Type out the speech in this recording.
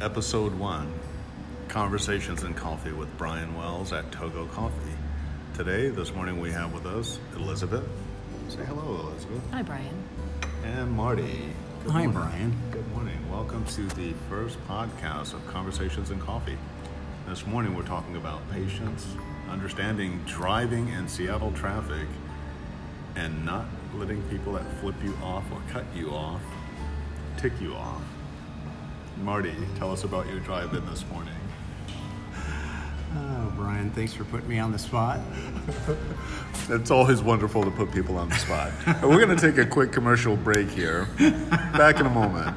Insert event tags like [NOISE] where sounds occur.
Episode 1 Conversations in Coffee with Brian Wells at Togo Coffee. Today, this morning, we have with us Elizabeth. Say hello, Elizabeth. Hi, Brian. And Marty. Good Hi, morning. Brian. Good morning. Welcome to the first podcast of Conversations in Coffee. This morning, we're talking about patience, understanding driving in Seattle traffic, and not letting people that flip you off or cut you off tick you off. Marty, tell us about your drive in this morning. Oh, Brian, thanks for putting me on the spot. [LAUGHS] It's always wonderful to put people on the spot. [LAUGHS] We're going to take a quick commercial break here. Back in a moment.